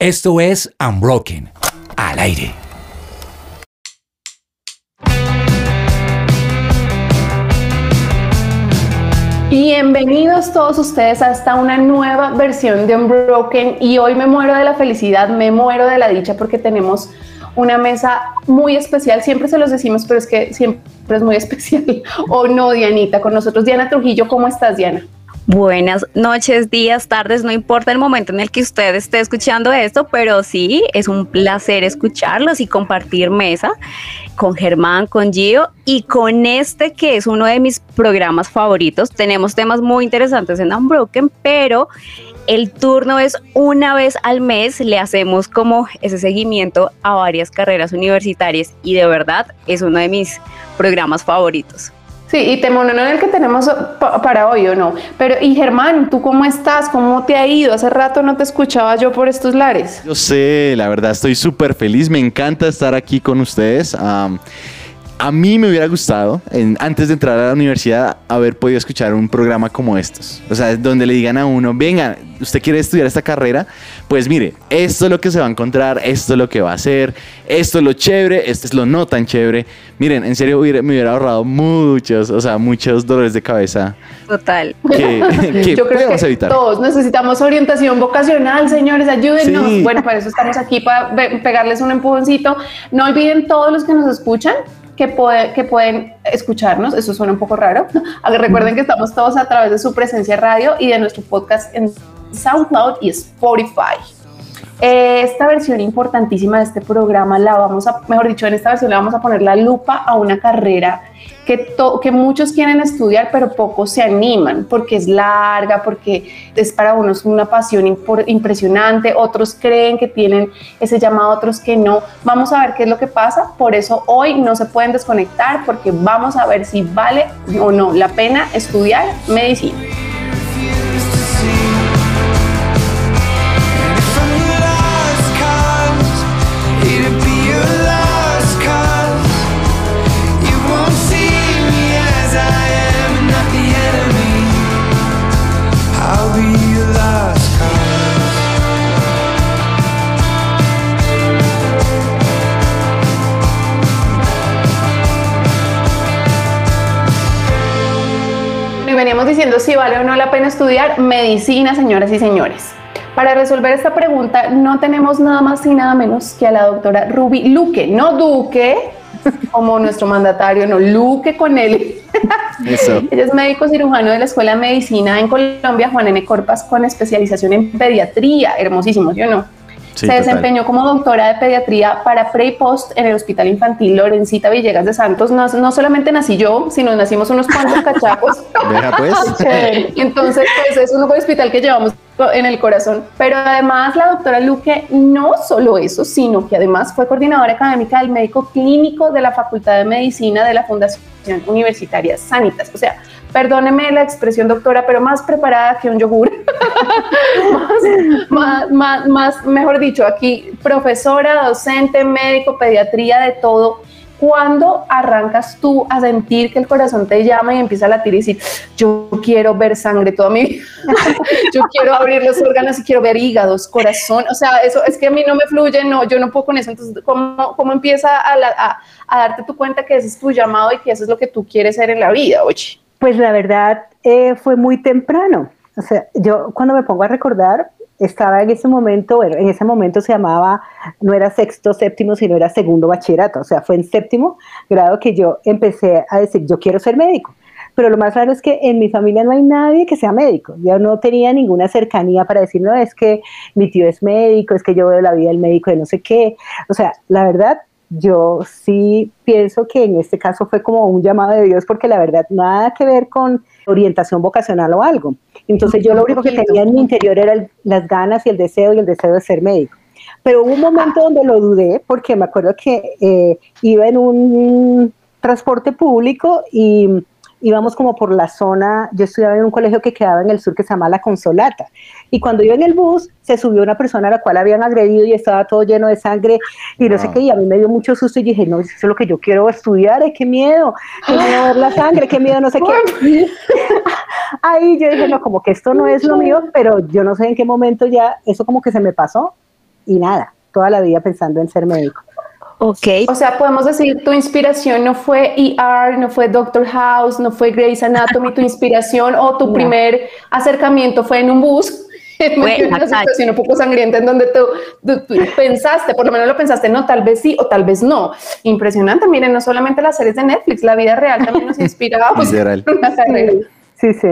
Esto es Unbroken, al aire. Bienvenidos todos ustedes a esta una nueva versión de Unbroken y hoy me muero de la felicidad, me muero de la dicha porque tenemos una mesa muy especial, siempre se los decimos, pero es que siempre es muy especial. ¿O no, Dianita? Con nosotros, Diana Trujillo, ¿cómo estás, Diana? Buenas noches, días, tardes, no importa el momento en el que usted esté escuchando esto, pero sí, es un placer escucharlos y compartir mesa con Germán, con Gio y con este que es uno de mis programas favoritos. Tenemos temas muy interesantes en Unbroken, pero el turno es una vez al mes, le hacemos como ese seguimiento a varias carreras universitarias y de verdad es uno de mis programas favoritos. Sí, y te no el que tenemos para hoy o no. Pero, y Germán, ¿tú cómo estás? ¿Cómo te ha ido? Hace rato no te escuchaba yo por estos lares. Yo sé, la verdad, estoy súper feliz. Me encanta estar aquí con ustedes. A mí me hubiera gustado, antes de entrar a la universidad, haber podido escuchar un programa como estos. O sea, donde le digan a uno, venga, usted quiere estudiar esta carrera, pues mire, esto es lo que se va a encontrar, esto es lo que va a hacer, esto es lo chévere, esto es lo no tan chévere. Miren, en serio me hubiera ahorrado muchos, o sea, muchos dolores de cabeza. Total. Que, Yo creo que evitar. Todos necesitamos orientación vocacional, señores, ayúdennos. Bueno, para eso estamos aquí, para pegarles un empujoncito. No olviden todos los que nos escuchan que, que pueden escucharnos, eso suena un poco raro. Recuerden que estamos todos a través de su presencia radio y de nuestro podcast en SoundCloud y Spotify. Esta versión importantísima de este programa la vamos a, mejor dicho, en esta versión le vamos a poner la lupa a una carrera que, que muchos quieren estudiar, pero pocos se animan porque es larga, porque es para unos una pasión impresionante, otros creen que tienen ese llamado, otros que no. Vamos a ver qué es lo que pasa, por eso hoy no se pueden desconectar porque vamos a ver si vale o no la pena estudiar medicina. Veníamos diciendo si vale o no la pena estudiar medicina, señoras y señores. Para resolver esta pregunta no tenemos nada más y nada menos que a la doctora Ruby Luque, no Duque, como nuestro mandatario, no Luque con él. Ella es médico cirujano de la Escuela de Medicina en Colombia, Juan N. Corpas, con especialización en pediatría. Hermosísimo, ¿sí o no? Se desempeñó como doctora de pediatría para pre y post en el Hospital Infantil Lorencita Villegas de Santos. No, no solamente nací yo, sino nacimos unos cuantos cachacos. pues. Entonces, pues es un hospital que llevamos en el corazón. Pero además la doctora Luque no solo eso, sino que además fue coordinadora académica del médico clínico de la Facultad de Medicina de la Fundación Universitaria Sanitas. O sea, perdóneme la expresión doctora, pero más preparada que un yogur. más, más, más, mejor dicho, aquí profesora, docente, médico, pediatría, de todo. ¿Cuándo arrancas tú a sentir que el corazón te llama y empieza a latir y decir, yo quiero ver sangre toda mi vida, yo quiero abrir los órganos y quiero ver hígados, corazón? O sea, eso es que a mí no me fluye, no, yo no puedo con eso. Entonces, ¿cómo, cómo empieza a, a, darte tu cuenta que ese es tu llamado y que eso es lo que tú quieres ser en la vida, oye? Pues la verdad eh, fue muy temprano. O sea, yo cuando me pongo a recordar, estaba en ese momento, bueno, en ese momento se llamaba, no era sexto, séptimo, sino era segundo bachillerato, o sea, fue en séptimo grado que yo empecé a decir, yo quiero ser médico. Pero lo más raro es que en mi familia no hay nadie que sea médico. Yo no tenía ninguna cercanía para decir, no, es que mi tío es médico, es que yo veo la vida del médico de no sé qué. O sea, la verdad, yo sí pienso que en este caso fue como un llamado de Dios porque la verdad nada que ver con orientación vocacional o algo. Entonces yo lo único que tenía en mi interior era las ganas y el deseo y el deseo de ser médico. Pero hubo un momento donde lo dudé porque me acuerdo que eh, iba en un transporte público y íbamos como por la zona, yo estudiaba en un colegio que quedaba en el sur que se llama La Consolata, y cuando iba en el bus se subió una persona a la cual habían agredido y estaba todo lleno de sangre y no sé qué, y a mí me dio mucho susto y dije, no, eso es lo que yo quiero estudiar, qué miedo, qué miedo ver la sangre, qué miedo no sé qué. Ahí yo dije, no, como que esto no es lo mío, pero yo no sé en qué momento ya eso como que se me pasó y nada, toda la vida pensando en ser médico. Ok. O sea, podemos decir, tu inspiración no fue ER, no fue Doctor House, no fue Grey's Anatomy, tu inspiración o tu No. primer acercamiento fue en un bus. en Fue una situación un poco sangrienta en donde tú, tú- tú pensaste, por lo menos lo pensaste, no, tal vez sí o tal vez no. Impresionante, miren, no solamente las series de Netflix, la vida real también nos inspira a buscar Literal. una carrera. Sí, sí.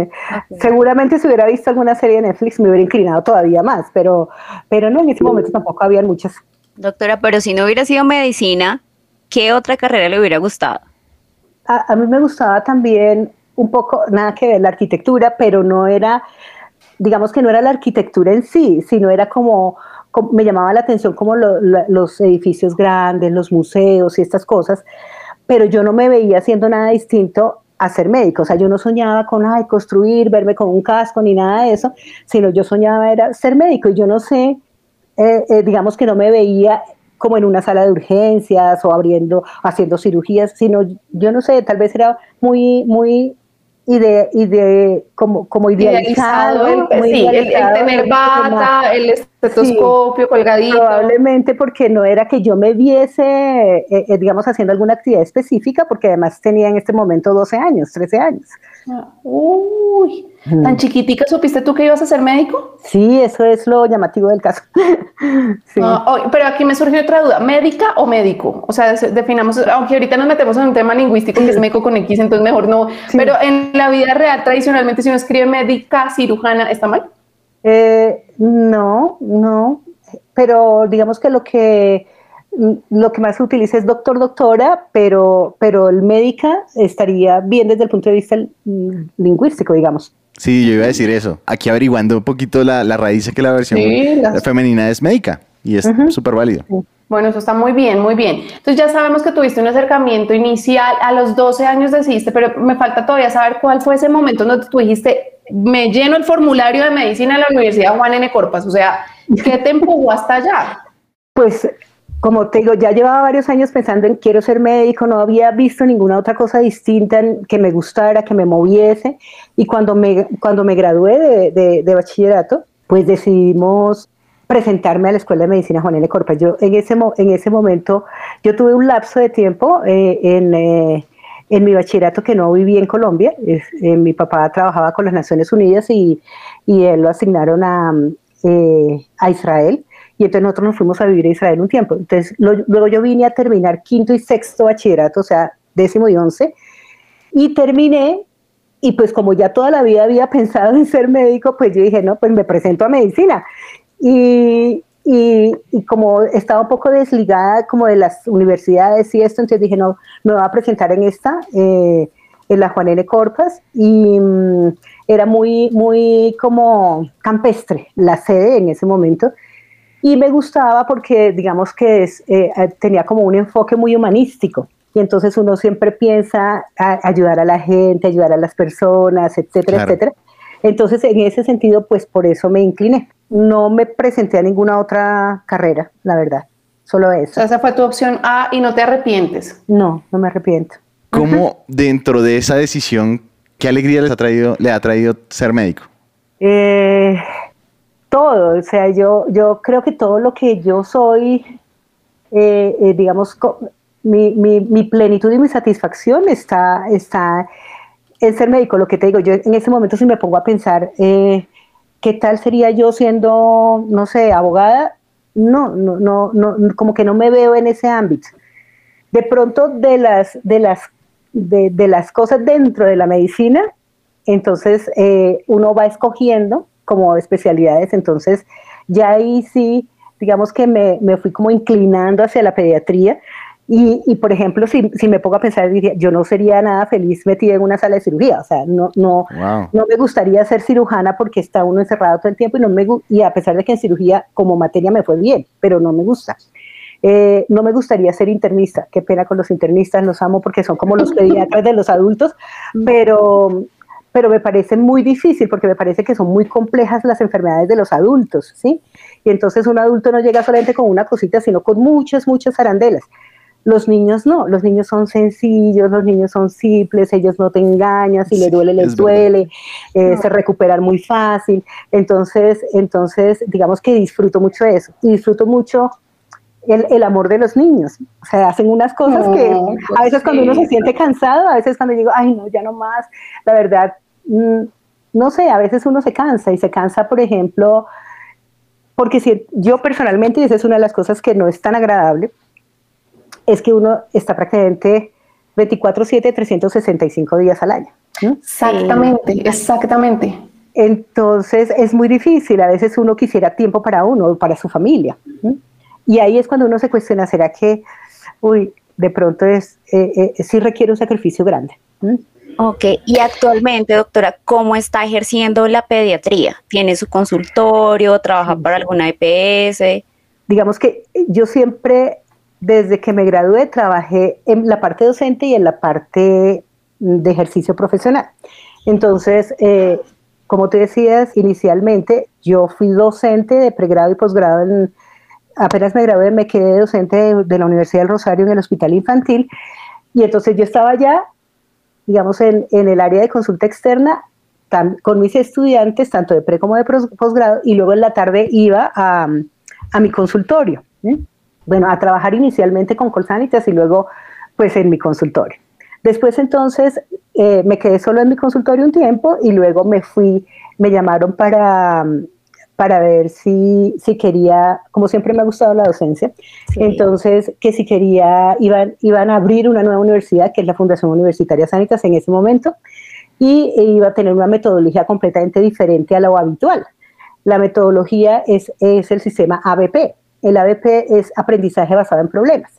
Seguramente si hubiera visto alguna serie de Netflix me hubiera inclinado todavía más, pero, pero no, en ese momento tampoco había muchas. Doctora, pero si no hubiera sido medicina, ¿qué otra carrera le hubiera gustado? A, mí me gustaba también un poco, nada que ver, la arquitectura, pero no era, digamos que no era la arquitectura en sí, sino era como, me llamaba la atención como los edificios grandes, los museos y estas cosas, pero yo no me veía haciendo nada distinto a ser médico, o sea, yo no soñaba con, ay, construir, verme con un casco ni nada de eso, sino yo soñaba era ser médico y yo no sé, eh, eh, digamos que no me veía como en una sala de urgencias o abriendo, haciendo cirugías, sino yo no sé, tal vez era muy, muy ide, ide- como, como idealizado, Idealizado, el, muy sí, el- tener bata, el estetoscopio colgadito. Probablemente porque no era que yo me viese, eh, eh, digamos, haciendo alguna actividad específica, porque además tenía en este momento 12 años, 13 años. Uy, tan chiquitica, ¿supiste tú que ibas a ser médico? Sí, eso es lo llamativo del caso. sí. Ah, oh, pero aquí me surge otra duda, ¿médica o médico? O sea, definamos, aunque ahorita nos metemos en un tema lingüístico que es médico con X, entonces mejor no. Sí. Pero en la vida real, tradicionalmente, si uno escribe médica, cirujana, ¿está mal? Eh, no, no, pero digamos que lo que lo que más se utiliza es doctor, doctora, pero, pero el médica estaría bien desde el punto de vista mm, lingüístico, digamos. Sí, yo iba a decir eso. Aquí averiguando un poquito la, la raíz de que la versión Sí, las- femenina es médica y es súper válido. Bueno, eso está muy bien, muy bien. Entonces ya sabemos que tuviste un acercamiento inicial, a los 12 años decidiste, pero me falta todavía saber cuál fue ese momento donde tú dijiste, me lleno el formulario de medicina en la Universidad Juan N. Corpas, o sea, ¿qué te empujó hasta allá? Pues, como te digo, ya llevaba varios años pensando en quiero ser médico, no había visto ninguna otra cosa distinta que me gustara, que me moviese. Y cuando me, cuando me gradué de, de- de bachillerato, pues decidimos presentarme a la Escuela de Medicina Juan N. Corpas. Yo en ese, en ese momento, yo tuve un lapso de tiempo eh, en, eh, en mi bachillerato que no viví en Colombia. Eh, mi papá trabajaba con las Naciones Unidas y, él lo asignaron a, eh, a Israel. Y entonces nosotros nos fuimos a vivir a Israel un tiempo. Entonces luego yo vine a terminar quinto y sexto bachillerato, o sea, décimo y once. Y terminé, y pues como ya toda la vida había pensado en ser médico, pues yo dije, no, pues me presento a medicina. Y, y, y como estaba un poco desligada como de las universidades y esto, entonces dije, no, me voy a presentar en esta, eh, en la Juan N. Corpas, y mm, era muy, muy como campestre la sede en ese momento. Y me gustaba porque, digamos que es, eh, tenía como un enfoque muy humanístico. Y entonces uno siempre piensa a ayudar a la gente, ayudar a las personas, etcétera, Claro. etcétera. Entonces, en ese sentido, pues por eso me incliné. No me presenté a ninguna otra carrera, la verdad. Solo O eso. sea, esa fue tu opción A y no te arrepientes. No, no me arrepiento. ¿Cómo dentro de esa decisión, qué alegría les ha traído, le ha traído ser médico? Eh, todo, o sea, yo, yo creo que todo lo que yo soy, eh, eh, digamos, mi- mi plenitud y mi satisfacción está, está en ser médico. Lo que te digo, yo en ese momento si me pongo a pensar, eh, ¿qué tal sería yo siendo, no sé, abogada? No, no, no, no, como que no me veo en ese ámbito. De pronto, de las, de las, de, de las cosas dentro de la medicina, entonces eh, uno va escogiendo como especialidades, entonces ya ahí sí, digamos que me, me fui como inclinando hacia la pediatría. Y, y, por ejemplo, si, si me pongo a pensar, diría, yo no sería nada feliz metida en una sala de cirugía, o sea, no, no, Wow. no me gustaría ser cirujana porque está uno encerrado todo el tiempo y, no me, y a pesar de que en cirugía como materia me fue bien, pero no me gusta. Eh, no me gustaría ser internista, qué pena con los internistas, los amo porque son como los pediatras de los adultos, pero, pero me parece muy difícil porque me parece que son muy complejas las enfermedades de los adultos, ¿sí? Y entonces un adulto no llega solamente con una cosita, sino con muchas, muchas arandelas. Los niños no, los niños son sencillos, los niños son simples, ellos no te engañan, si le duele, les duele, eh, se recuperan muy fácil. Entonces, entonces, digamos que disfruto mucho eso y disfruto mucho el, amor de los niños. O sea, hacen unas cosas que a veces cuando uno se siente cansado, a veces cuando digo, ay, no, ya no más, la verdad, mm, no sé, a veces uno se cansa y se cansa, por ejemplo, porque si yo personalmente, y esa es una de las cosas que no es tan agradable, es que uno está prácticamente 24/7, 365 días al año. Exactamente, exactamente. Entonces es muy difícil, a veces uno quisiera tiempo para uno, para su familia. Y ahí es cuando uno se cuestiona, ¿será que, uy, de pronto es, eh, eh, sí requiere un sacrificio grande? ¿Mm? Ok, y actualmente, doctora, ¿cómo está ejerciendo la pediatría? ¿Tiene su consultorio? ¿Trabaja para alguna EPS? Digamos que yo siempre, desde que me gradué, trabajé en la parte docente y en la parte de ejercicio profesional. Entonces, eh, como te decías inicialmente, yo fui docente de pregrado y posgrado en apenas me gradué, me quedé docente de, la Universidad del Rosario en el Hospital Infantil y entonces yo estaba ya, digamos, en, el área de consulta externa con mis estudiantes, tanto de pre como de posgrado, y luego en la tarde iba a, mi consultorio. Bueno, a trabajar inicialmente con Colsanitas y luego pues en mi consultorio. Después entonces eh, me quedé solo en mi consultorio un tiempo y luego me fui, me llamaron para para ver si, si quería, como siempre me ha gustado la docencia, entonces que si quería, iban, iban a abrir una nueva universidad, que es la Fundación Universitaria Sanitas en ese momento, y iba a tener una metodología completamente diferente a lo habitual. La metodología es, es el sistema ABP. El ABP es aprendizaje basado en problemas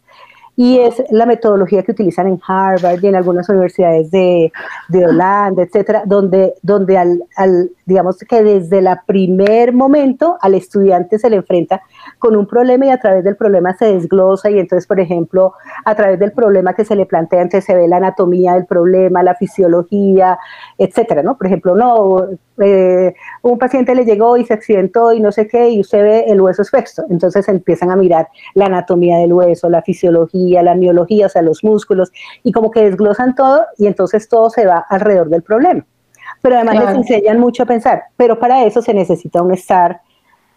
y es la metodología que utilizan en Harvard y en algunas universidades de, Holanda, etcétera, donde, donde al, al, digamos que desde el primer momento al estudiante se le enfrenta con un problema y a través del problema se desglosa y entonces, por ejemplo, a través del problema que se le plantea, entonces se ve la anatomía del problema, la fisiología, etcétera, ¿no? Por ejemplo, no, eh, un paciente le llegó y se accidentó y no sé qué, y usted ve el hueso expuesto. Entonces empiezan a mirar la anatomía del hueso, la fisiología, la miología, o sea, los músculos, y como que desglosan todo y entonces todo se va alrededor del problema. Pero además les enseñan mucho a pensar, pero para eso se necesita un estar,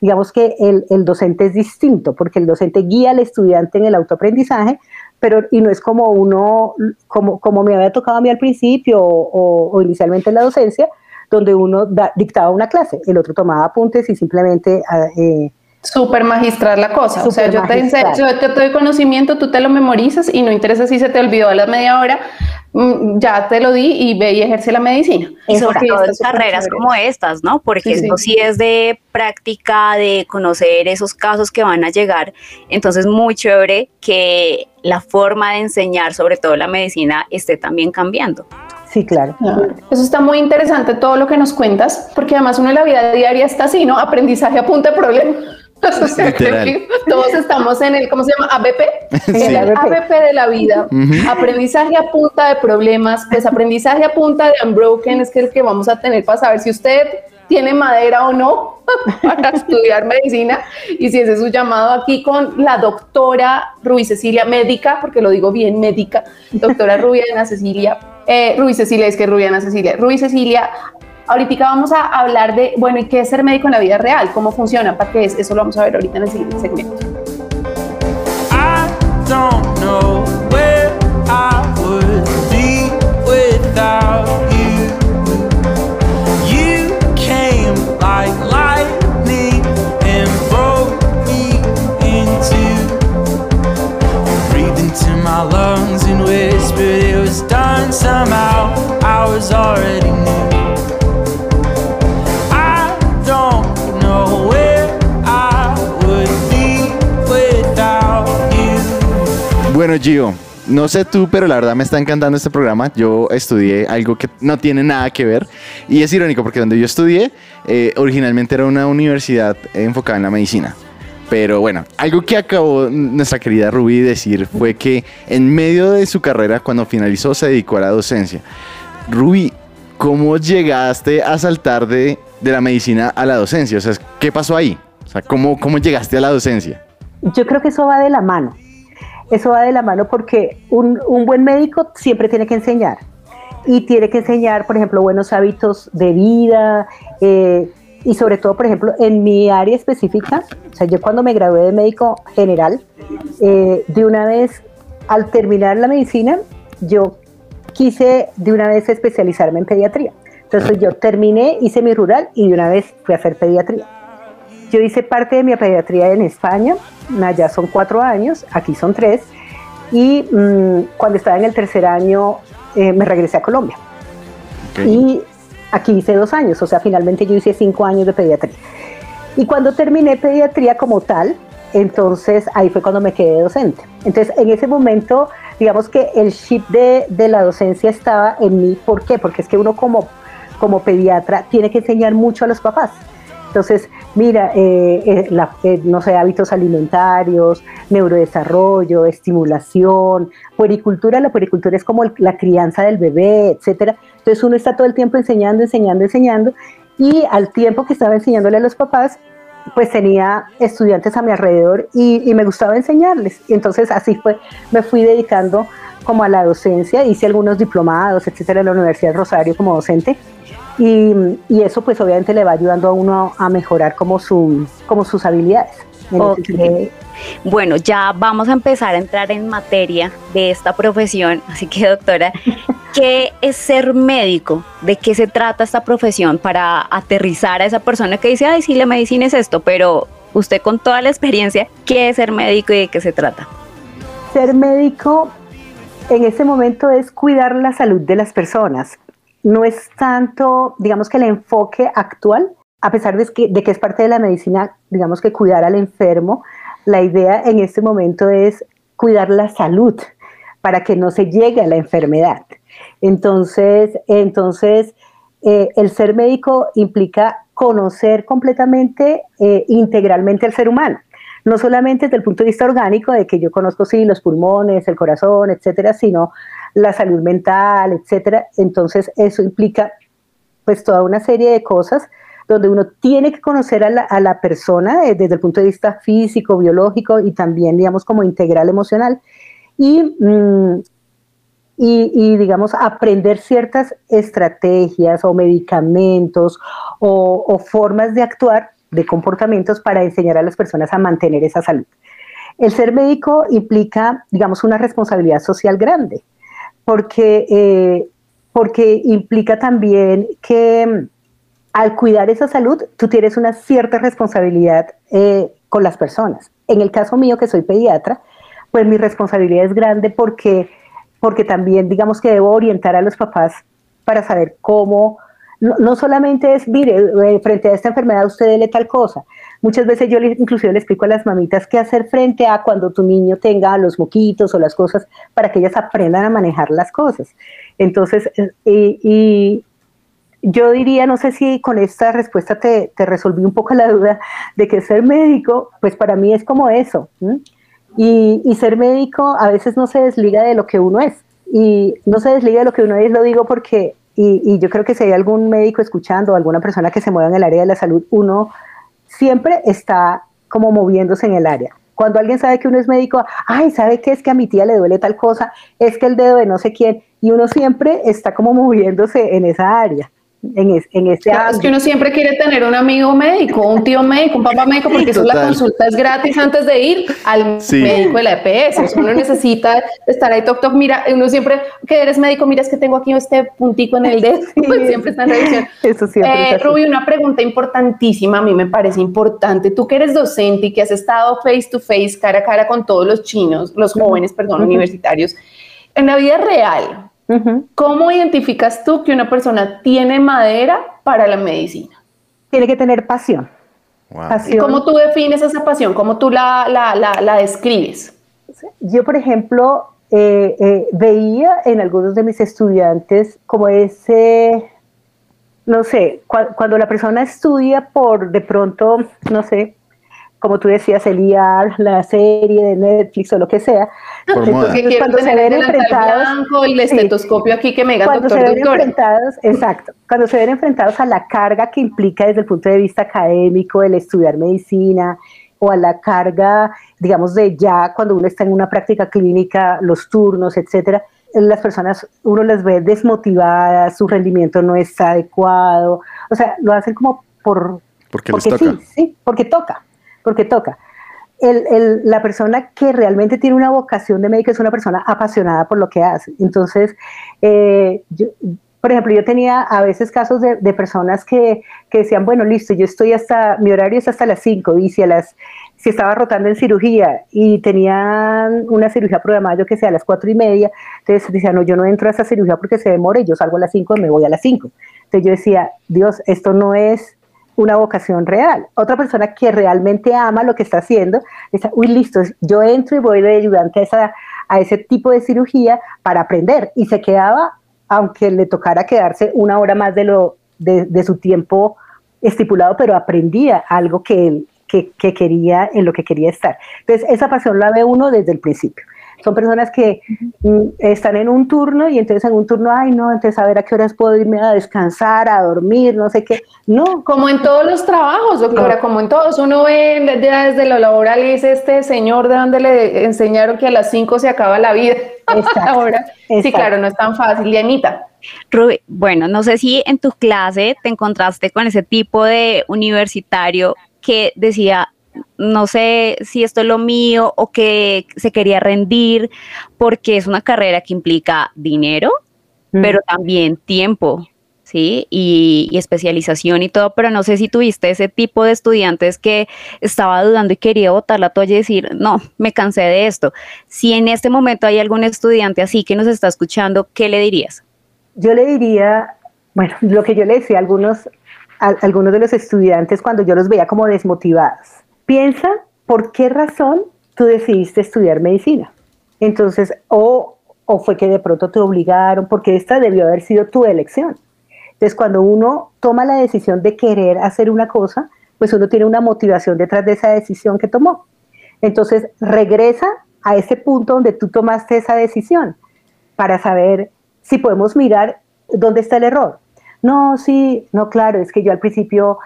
digamos que el, el docente es distinto, porque el docente guía al estudiante en el autoaprendizaje, pero y no es como uno, como, como me había tocado a mí al principio o, o inicialmente en la docencia, donde uno dictaba una clase, el otro tomaba apuntes y simplemente... Ah, eh, Súper magistral la cosa. o sea, yo te, yo te, doy conocimiento, tú te lo memorizas y no interesa si se te olvidó a la media hora, mm, ya te lo di y ve y ejerce la medicina. Y sobre todo en carreras como estas, ¿no? Porque sí, sí es de práctica, de conocer esos casos que van a llegar. Entonces, muy chévere que la forma de enseñar, sobre todo la medicina, esté también cambiando. Sí, claro. Eso está muy interesante todo lo que nos cuentas, porque además uno en la vida diaria está así, ¿no? Aprendizaje a punta de problema. todos estamos en el, ¿cómo se llama? ABP. En el ABP de la vida. Aprendizaje a punta de problemas, pues aprendizaje a punta de unbroken es que el que vamos a tener para saber si usted tiene madera o no para estudiar medicina y si ese es su llamado aquí con la doctora Ruiz Cecilia, médica, porque lo digo bien, médica, doctora Rubiana Cecilia eh, Ruiz Cecilia, es que Rubiana Cecilia. Ruiz Cecilia, ahorita vamos a hablar de, bueno, ¿y qué es ser médico en la vida real? ¿Cómo funciona? ¿Para qué es? Eso lo vamos a ver ahorita en el siguiente segmento. I don't know where I would be without you. You came like lightning and broke me into. Breathed into my lungs and whispered it was done somehow. I was already new. Bueno, Gio. No sé tú, pero la verdad me está encantando este programa. Yo estudié algo que no tiene nada que ver. Y es irónico porque donde yo estudié, eh, originalmente era una universidad enfocada en la medicina. Pero bueno, algo que acabó nuestra querida Ruby decir fue que en medio de su carrera, cuando finalizó, se dedicó a la docencia. Ruby, ¿cómo llegaste a saltar de, la medicina a la docencia? O sea, ¿qué pasó ahí? O sea, ¿cómo, ¿cómo llegaste a la docencia? Yo creo que eso va de la mano. Eso va de la mano porque un, un buen médico siempre tiene que enseñar y tiene que enseñar, por ejemplo, buenos hábitos de vida eh, y sobre todo, por ejemplo, en mi área específica, o sea, yo cuando me gradué de médico general, eh, de una vez, al terminar la medicina, yo quise de una vez especializarme en pediatría. Entonces yo terminé, hice mi rural y de una vez fui a hacer pediatría. Yo hice parte de mi pediatría en España, allá son cuatro años, aquí son tres, y mm, cuando estaba en el tercer año eh, me regresé a Colombia. Y aquí hice dos años, o sea, finalmente yo hice cinco años de pediatría. Y cuando terminé pediatría como tal, entonces ahí fue cuando me quedé docente. Entonces en ese momento, digamos que el chip de, de la docencia estaba en mí. ¿Por qué? Porque es que uno como, como pediatra tiene que enseñar mucho a los papás. Entonces, mira, eh, eh, eh, no sé, hábitos alimentarios, neurodesarrollo, estimulación, puericultura, la puericultura es como la crianza del bebé, etcétera. Entonces uno está todo el tiempo enseñando, enseñando, enseñando, y al tiempo que estaba enseñándole a los papás, pues tenía estudiantes a mi alrededor y, y me gustaba enseñarles. Y entonces así fue, me fui dedicando como a la docencia, hice algunos diplomados, etcétera, en la Universidad de Rosario como docente y, eso pues obviamente le va ayudando a uno a mejorar como, su, como sus habilidades. Bueno, ya vamos a empezar a entrar en materia de esta profesión, así que doctora, ¿qué es ser médico? ¿De qué se trata esta profesión para aterrizar a esa persona que dice, ay, sí, la medicina es esto, pero usted con toda la experiencia, ¿qué es ser médico y de qué se trata? Ser médico en ese momento es cuidar la salud de las personas, no es tanto, digamos que el enfoque actual, a pesar de que, de que es parte de la medicina, digamos que cuidar al enfermo, la idea en este momento es cuidar la salud para que no se llegue a la enfermedad. Entonces, entonces eh, el ser médico implica conocer completamente, eh, integralmente al ser humano. No solamente desde el punto de vista orgánico, de que yo conozco, sí, los pulmones, el corazón, etcétera, sino la salud mental, etcétera. Entonces, eso implica pues toda una serie de cosas donde uno tiene que conocer a la, persona eh, desde el punto de vista físico, biológico y también, digamos, como integral emocional. Y, mm, y, digamos, aprender ciertas estrategias o medicamentos o formas de actuar, de comportamientos para enseñar a las personas a mantener esa salud. El ser médico implica, digamos, una responsabilidad social grande porque, eh, porque implica también que mm, al cuidar esa salud, tú tienes una cierta responsabilidad eh, con las personas. En el caso mío, que soy pediatra, pues mi responsabilidad es grande porque, porque también digamos que debo orientar a los papás para saber cómo, no, solamente es, mire, eh, frente a esta enfermedad usted dele tal cosa. Muchas veces yo inclusive le explico a las mamitas qué hacer frente a cuando tu niño tenga los moquitos o las cosas para que ellas aprendan a manejar las cosas. Entonces, eh, y, yo diría, no sé si con esta respuesta te, resolví un poco la duda de que ser médico, pues para mí es como eso. Y, y, ser médico a veces no se desliga de lo que uno es. Y no se desliga de lo que uno es, lo digo porque y, yo creo que si hay algún médico escuchando, alguna persona que se mueva en el área de la salud, uno siempre está como moviéndose en el área. Cuando alguien sabe que uno es médico, ay, ¿sabe qué es que a mi tía le duele tal cosa? Es que el dedo de no sé quién, y uno siempre está como moviéndose en esa área en, es, en ese Es que uno siempre quiere tener un amigo médico, un tío médico, un papá médico, porque eso la consulta es gratis antes de ir al médico de la EPS. uno necesita estar ahí, toc, toc, mira, uno siempre, que eres médico, mira, es que tengo aquí este puntico en el dedo, pues siempre está en revisión. Eso siempre. Eh, Rubí, una pregunta importantísima, a mí me parece importante. Tú que eres docente y que has estado face to face, cara a cara con todos los chinos, los jóvenes, perdón, universitarios, en la vida real, ¿Cómo identificas tú que una persona tiene madera para la medicina? Tiene que tener pasión. ¿Cómo tú defines esa pasión? ¿Cómo tú la, la, describes? Yo, por ejemplo, eh, eh, veía en algunos de mis estudiantes como ese, no sé, cuando la persona estudia por de pronto, no sé, como tú decías, el IAR, la serie de Netflix o lo que sea. Entonces, cuando se ven enfrentados, el estetoscopio aquí que me diga cuando se ven enfrentados, exacto, cuando se ven enfrentados a la carga que implica desde el punto de vista académico el estudiar medicina, o a la carga, digamos, de ya cuando uno está en una práctica clínica, los turnos, etcétera, las personas, uno las ve desmotivadas, su rendimiento no está adecuado, o sea, lo hacen como por... Porque, les toca. Sí, sí, porque toca, porque toca. El, el, la persona que realmente tiene una vocación de médico es una persona apasionada por lo que hace. Entonces, eh, yo, por ejemplo, yo tenía a veces casos de, de personas que, que, decían, bueno, listo, yo estoy hasta, mi horario es hasta las 5 y si a las si estaba rotando en cirugía y tenían una cirugía programada, yo que sé, a las cuatro y media, entonces decían, no, yo no entro a esa cirugía porque se demora y yo salgo a las 5 y me voy a las 5. Entonces yo decía, Dios, esto no es una vocación real. Otra persona que realmente ama lo que está haciendo, dice, uy, listo, yo entro y voy de ayudante a, esa, a ese tipo de cirugía para aprender. Y se quedaba, aunque le tocara quedarse una hora más de, lo, de, de su tiempo estipulado, pero aprendía algo que él que, que, quería, en lo que quería estar. Entonces, esa pasión la ve uno desde el principio. Son personas que mm, están en un turno y entonces en un turno, ay, no, entonces a ver a qué horas puedo irme a descansar, a dormir, no sé qué. No. Como en todos los trabajos, doctora, no. como en todos. Uno ve ya desde lo laboral y dice este señor de donde le enseñaron que a las 5 se acaba la vida. Exacto, Ahora, exacto. sí, claro, no es tan fácil. Dianita. Ruby, bueno, no sé si en tu clase te encontraste con ese tipo de universitario que decía, no sé si esto es lo mío o que se quería rendir, porque es una carrera que implica dinero, mm. pero también tiempo, ¿sí? Y, y, especialización y todo, pero no sé si tuviste ese tipo de estudiantes que estaba dudando y quería botar la toalla y decir, no, me cansé de esto. Si en este momento hay algún estudiante así que nos está escuchando, ¿qué le dirías? Yo le diría, bueno, lo que yo le decía a algunos a algunos de los estudiantes cuando yo los veía como desmotivados. Piensa por qué razón tú decidiste estudiar medicina. Entonces, o, o fue que de pronto te obligaron, porque esta debió haber sido tu elección. Entonces, cuando uno toma la decisión de querer hacer una cosa, pues uno tiene una motivación detrás de esa decisión que tomó. Entonces, regresa a ese punto donde tú tomaste esa decisión para saber si podemos mirar dónde está el error. No, sí, no, claro, es que yo al principio,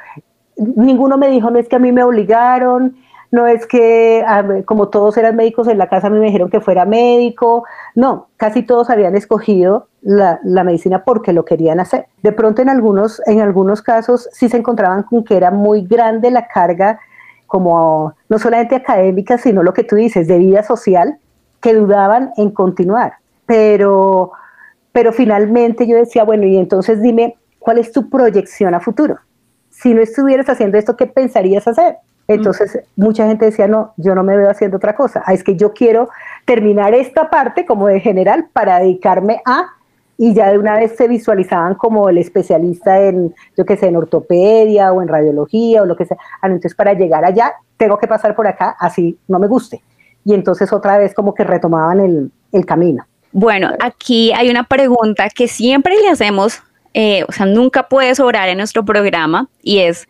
ninguno me dijo, no es que a mí me obligaron, no es que como todos eran médicos en la casa me dijeron que fuera médico, no, casi todos habían escogido la, la, medicina porque lo querían hacer. De pronto en algunos, en algunos casos sí se encontraban con que era muy grande la carga como no solamente académica, sino lo que tú dices, de vida social, que dudaban en continuar. Pero, pero finalmente yo decía, bueno, y entonces dime, ¿Cuál es tu proyección a futuro? Si no estuvieras haciendo esto, ¿qué pensarías hacer? Entonces, mucha gente decía, no, yo no me veo haciendo otra cosa. Ah, es que yo quiero terminar esta parte como de general para dedicarme a, y ya de una vez se visualizaban como el especialista en, yo qué sé, en ortopedia o en radiología o lo que sea. Ah, entonces, para llegar allá, tengo que pasar por acá, así no me guste. Y entonces otra vez como que retomaban el, el camino. Bueno, aquí hay una pregunta que siempre le hacemos eh, o sea, nunca puede sobrar en nuestro programa y es,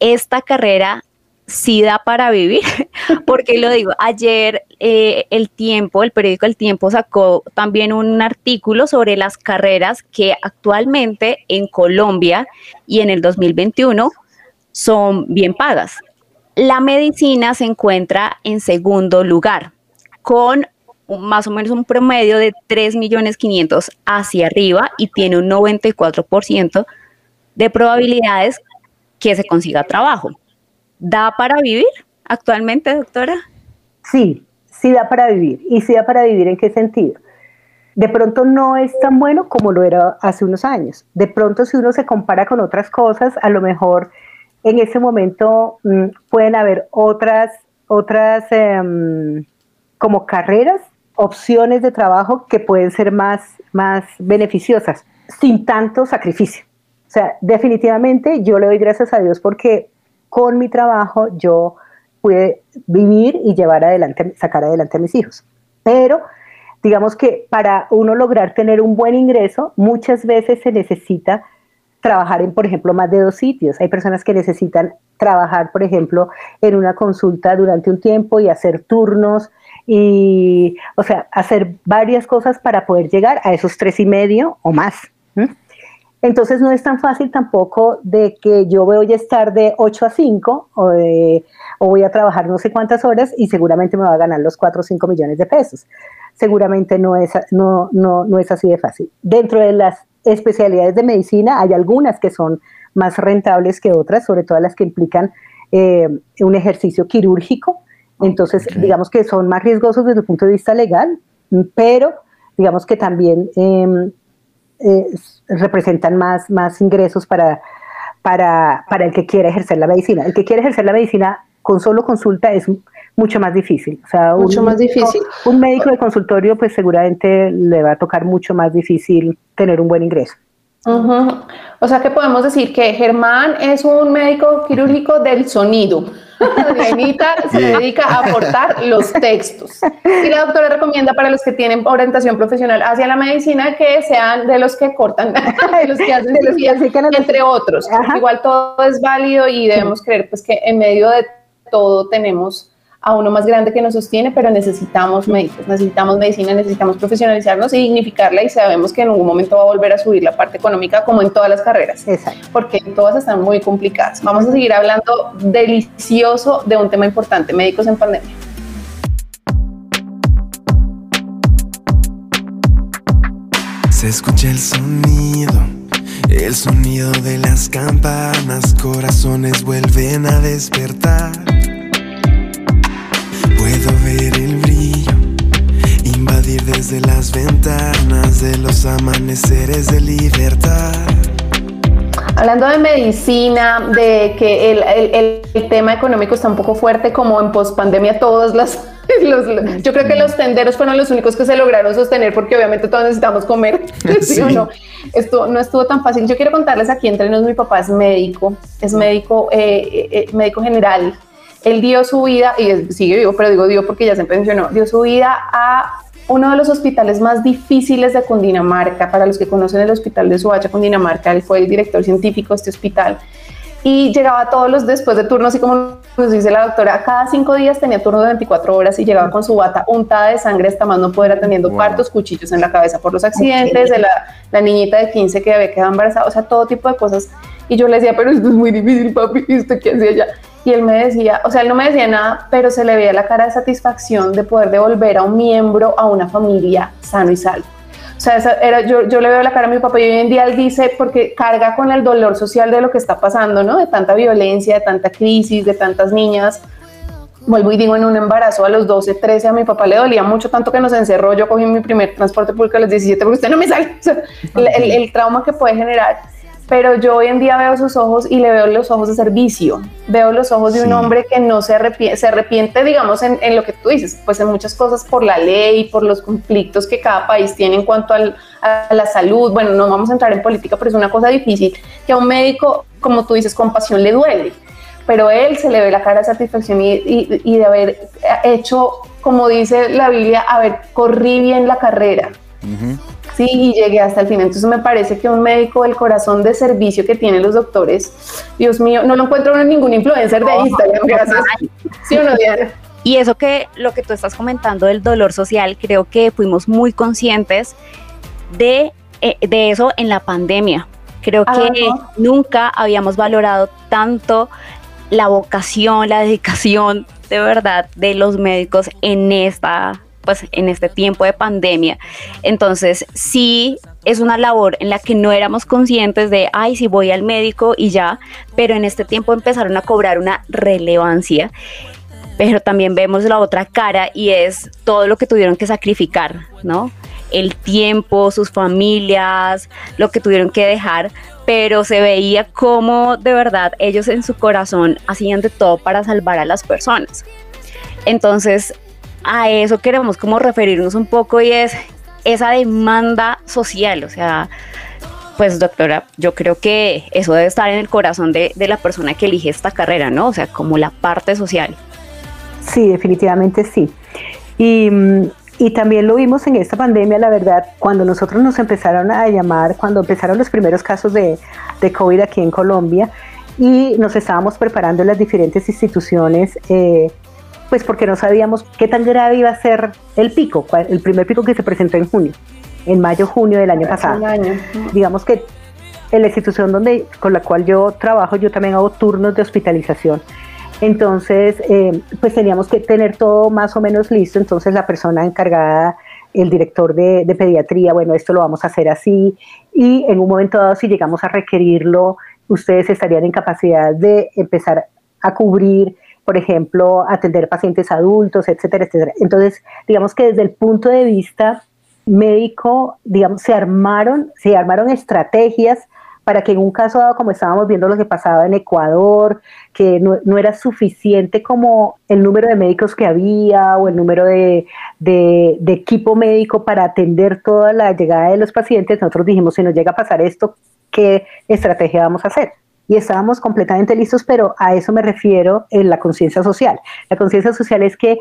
esta carrera sí da para vivir, porque lo digo, ayer eh, el tiempo, el periódico El Tiempo sacó también un artículo sobre las carreras que actualmente en Colombia y en el 2021 son bien pagas. La medicina se encuentra en segundo lugar, con más o menos un promedio de 3 millones 500 hacia arriba y tiene un 94% de probabilidades que se consiga trabajo. ¿Da para vivir actualmente, doctora? Sí, sí da para vivir. ¿Y sí da para vivir en qué sentido? De pronto no es tan bueno como lo era hace unos años. De pronto si uno se compara con otras cosas, a lo mejor en ese momento mmm, pueden haber otras, otras eh, como carreras opciones de trabajo que pueden ser más, más beneficiosas, sin tanto sacrificio. O sea, definitivamente yo le doy gracias a Dios porque con mi trabajo yo pude vivir y llevar adelante, sacar adelante a mis hijos. Pero digamos que para uno lograr tener un buen ingreso, muchas veces se necesita trabajar en, por ejemplo, más de dos sitios. Hay personas que necesitan trabajar, por ejemplo, en una consulta durante un tiempo y hacer turnos y, o sea, hacer varias cosas para poder llegar a esos tres y medio o más. Entonces no es tan fácil tampoco de que yo voy a estar de 8 a 5 o, voy a trabajar no sé cuántas horas y seguramente me va a ganar los 4 o 5 millones de pesos. Seguramente no es, no, no, no es así de fácil. Dentro de las especialidades de medicina hay algunas que son más rentables que otras, sobre todo las que implican eh, un ejercicio quirúrgico. Entonces, digamos que son más riesgosos desde el punto de vista legal, pero digamos que también em, eh, representan más, más ingresos para, para, para el que quiere ejercer la medicina. El que quiere ejercer la medicina con solo consulta es mucho más difícil. O sea, mucho un más médico, difícil. Un médico de consultorio, pues seguramente le va a tocar mucho más difícil tener un buen ingreso. Ujú. O sea que podemos decir que Germán es un médico quirúrgico del sonido. Dianita se Bien. dedica a aportar los textos. Y la doctora recomienda para los que tienen orientación profesional hacia la medicina que sean de los que cortan, de los que hacen De los que cirugías, aplican a los- entre otros. Ajá. Igual todo es válido y debemos creer pues que en medio de todo tenemos a uno más grande que nos sostiene, pero necesitamos médicos, necesitamos medicina, necesitamos profesionalizarnos y dignificarla y sabemos que en algún momento va a volver a subir la parte económica como en todas las carreras, Exacto. porque todas están muy complicadas. Vamos a seguir hablando delicioso de un tema importante, médicos en pandemia. Se escucha el sonido, el sonido de las campanas, corazones vuelven a despertar. Puedo ver el brillo, invadir desde las ventanas de los amaneceres de libertad. Hablando de medicina, de que el, el- el- tema económico está un poco fuerte, como en pospandemia todas las... los- los- yo creo que los tenderos fueron los únicos que se lograron sostener porque obviamente todos necesitamos comer, ¿sí o Sí. no? Esto no estuvo tan fácil. Yo quiero contarles aquí entre nos, mi papá es médico, es médico, eh, eh, eh, médico general. Él dio su vida, y sigue vivo, pero digo dio porque ya se pensionó, dio su vida a uno de los hospitales más difíciles de Cundinamarca. Para los que conocen el hospital de Suacha, Cundinamarca, él fue el director científico de este hospital. Y llegaba todos los después de turno, así como nos dice la doctora, cada cinco días tenía turno de 24 horas y llegaba con su bata untada de sangre hasta más no poder atendiendo Wow. partos, cuchillos en la cabeza por los accidentes, de la, la niñita de 15 que había quedado embarazada, o sea, todo tipo de cosas. Y yo le decía, pero esto es muy difícil, papi, ¿y usted qué hacía allá? Y él me decía, o sea, él no me decía nada, pero se le veía la cara de satisfacción de poder devolver a un miembro a una familia sano y salvo. O sea, era, yo, yo le veo la cara a mi papá y hoy en día él dice, porque carga con el dolor social de lo que está pasando, ¿no? De tanta violencia, de tanta crisis, de tantas niñas. Vuelvo y digo, en un embarazo a los 12, 13, a mi papá le dolía mucho, tanto que nos encerró. Yo cogí mi primer transporte público a los 17 porque usted no me sale. O sea, el, el- el trauma que puede generar. Pero yo hoy en día veo sus ojos y le veo los ojos de servicio. Veo los ojos de un hombre que no se arrepiente, se arrepiente digamos, en, en lo que tú dices, pues en muchas cosas por la ley, por los conflictos que cada país tiene en cuanto al- a la salud. Bueno, no vamos a entrar en política, pero es una cosa difícil que a un médico, como tú dices, con pasión le duele. Pero a él se le ve la cara de satisfacción y, y- y de haber hecho, como dice la Biblia, haber corrí bien la carrera. Sí, y llegué hasta el final. Entonces me parece que un médico, el corazón de servicio que tienen los doctores, Dios mío, no lo encuentro en ningún influencer de Instagram, gracias. ¿Sí o no, Diana? Y eso que lo que tú estás comentando del dolor social, creo que fuimos muy conscientes de, eh, de eso en la pandemia. Creo Ah, que ¿no? nunca habíamos valorado tanto la vocación, la dedicación de verdad de los médicos en esta pues en este tiempo de pandemia. Entonces, sí es una labor en la que no éramos conscientes de, ay, si voy al médico y ya, pero en este tiempo empezaron a cobrar una relevancia pero también vemos la otra cara y es todo lo que tuvieron que sacrificar, ¿no? El tiempo, sus familias, lo que tuvieron que dejar, pero se veía como de verdad ellos en su corazón hacían de todo para salvar a las personas. Entonces, a eso queremos como referirnos un poco y es esa demanda social, o sea, pues doctora, yo creo que eso debe estar en el corazón de, de la persona que elige esta carrera, ¿no? O sea, como la parte social. Sí, definitivamente sí. Y, mm, y también lo vimos en esta pandemia, la verdad, cuando nosotros nos empezaron a llamar, cuando empezaron los primeros casos de, de COVID aquí en Colombia y nos estábamos preparando en las diferentes instituciones, eh, pues porque no sabíamos qué tan grave iba a ser el pico, el primer pico que se presentó en junio, en mayo, junio del año Hace pasado año. digamos que en la institución donde, con la cual yo trabajo, yo también hago turnos de hospitalización. Entonces, eh, pues teníamos que tener todo más o menos listo. Entonces, la persona encargada, el director de, de, pediatría, bueno, esto lo vamos a hacer así. Y en un momento dado, si llegamos a requerirlo, ustedes estarían en capacidad de empezar a cubrir, por ejemplo, atender pacientes adultos, etcétera, etcétera. Entonces, digamos que desde el punto de vista médico, digamos, se armaron, se armaron estrategias para que en un caso dado, como estábamos viendo lo que pasaba en Ecuador, que no, era suficiente como el número de médicos que había o el número de, de, de, equipo médico para atender toda la llegada de los pacientes, nosotros dijimos, si nos llega a pasar esto, ¿qué estrategia vamos a hacer? Y estábamos completamente listos, pero a eso me refiero en la conciencia social. La conciencia social es que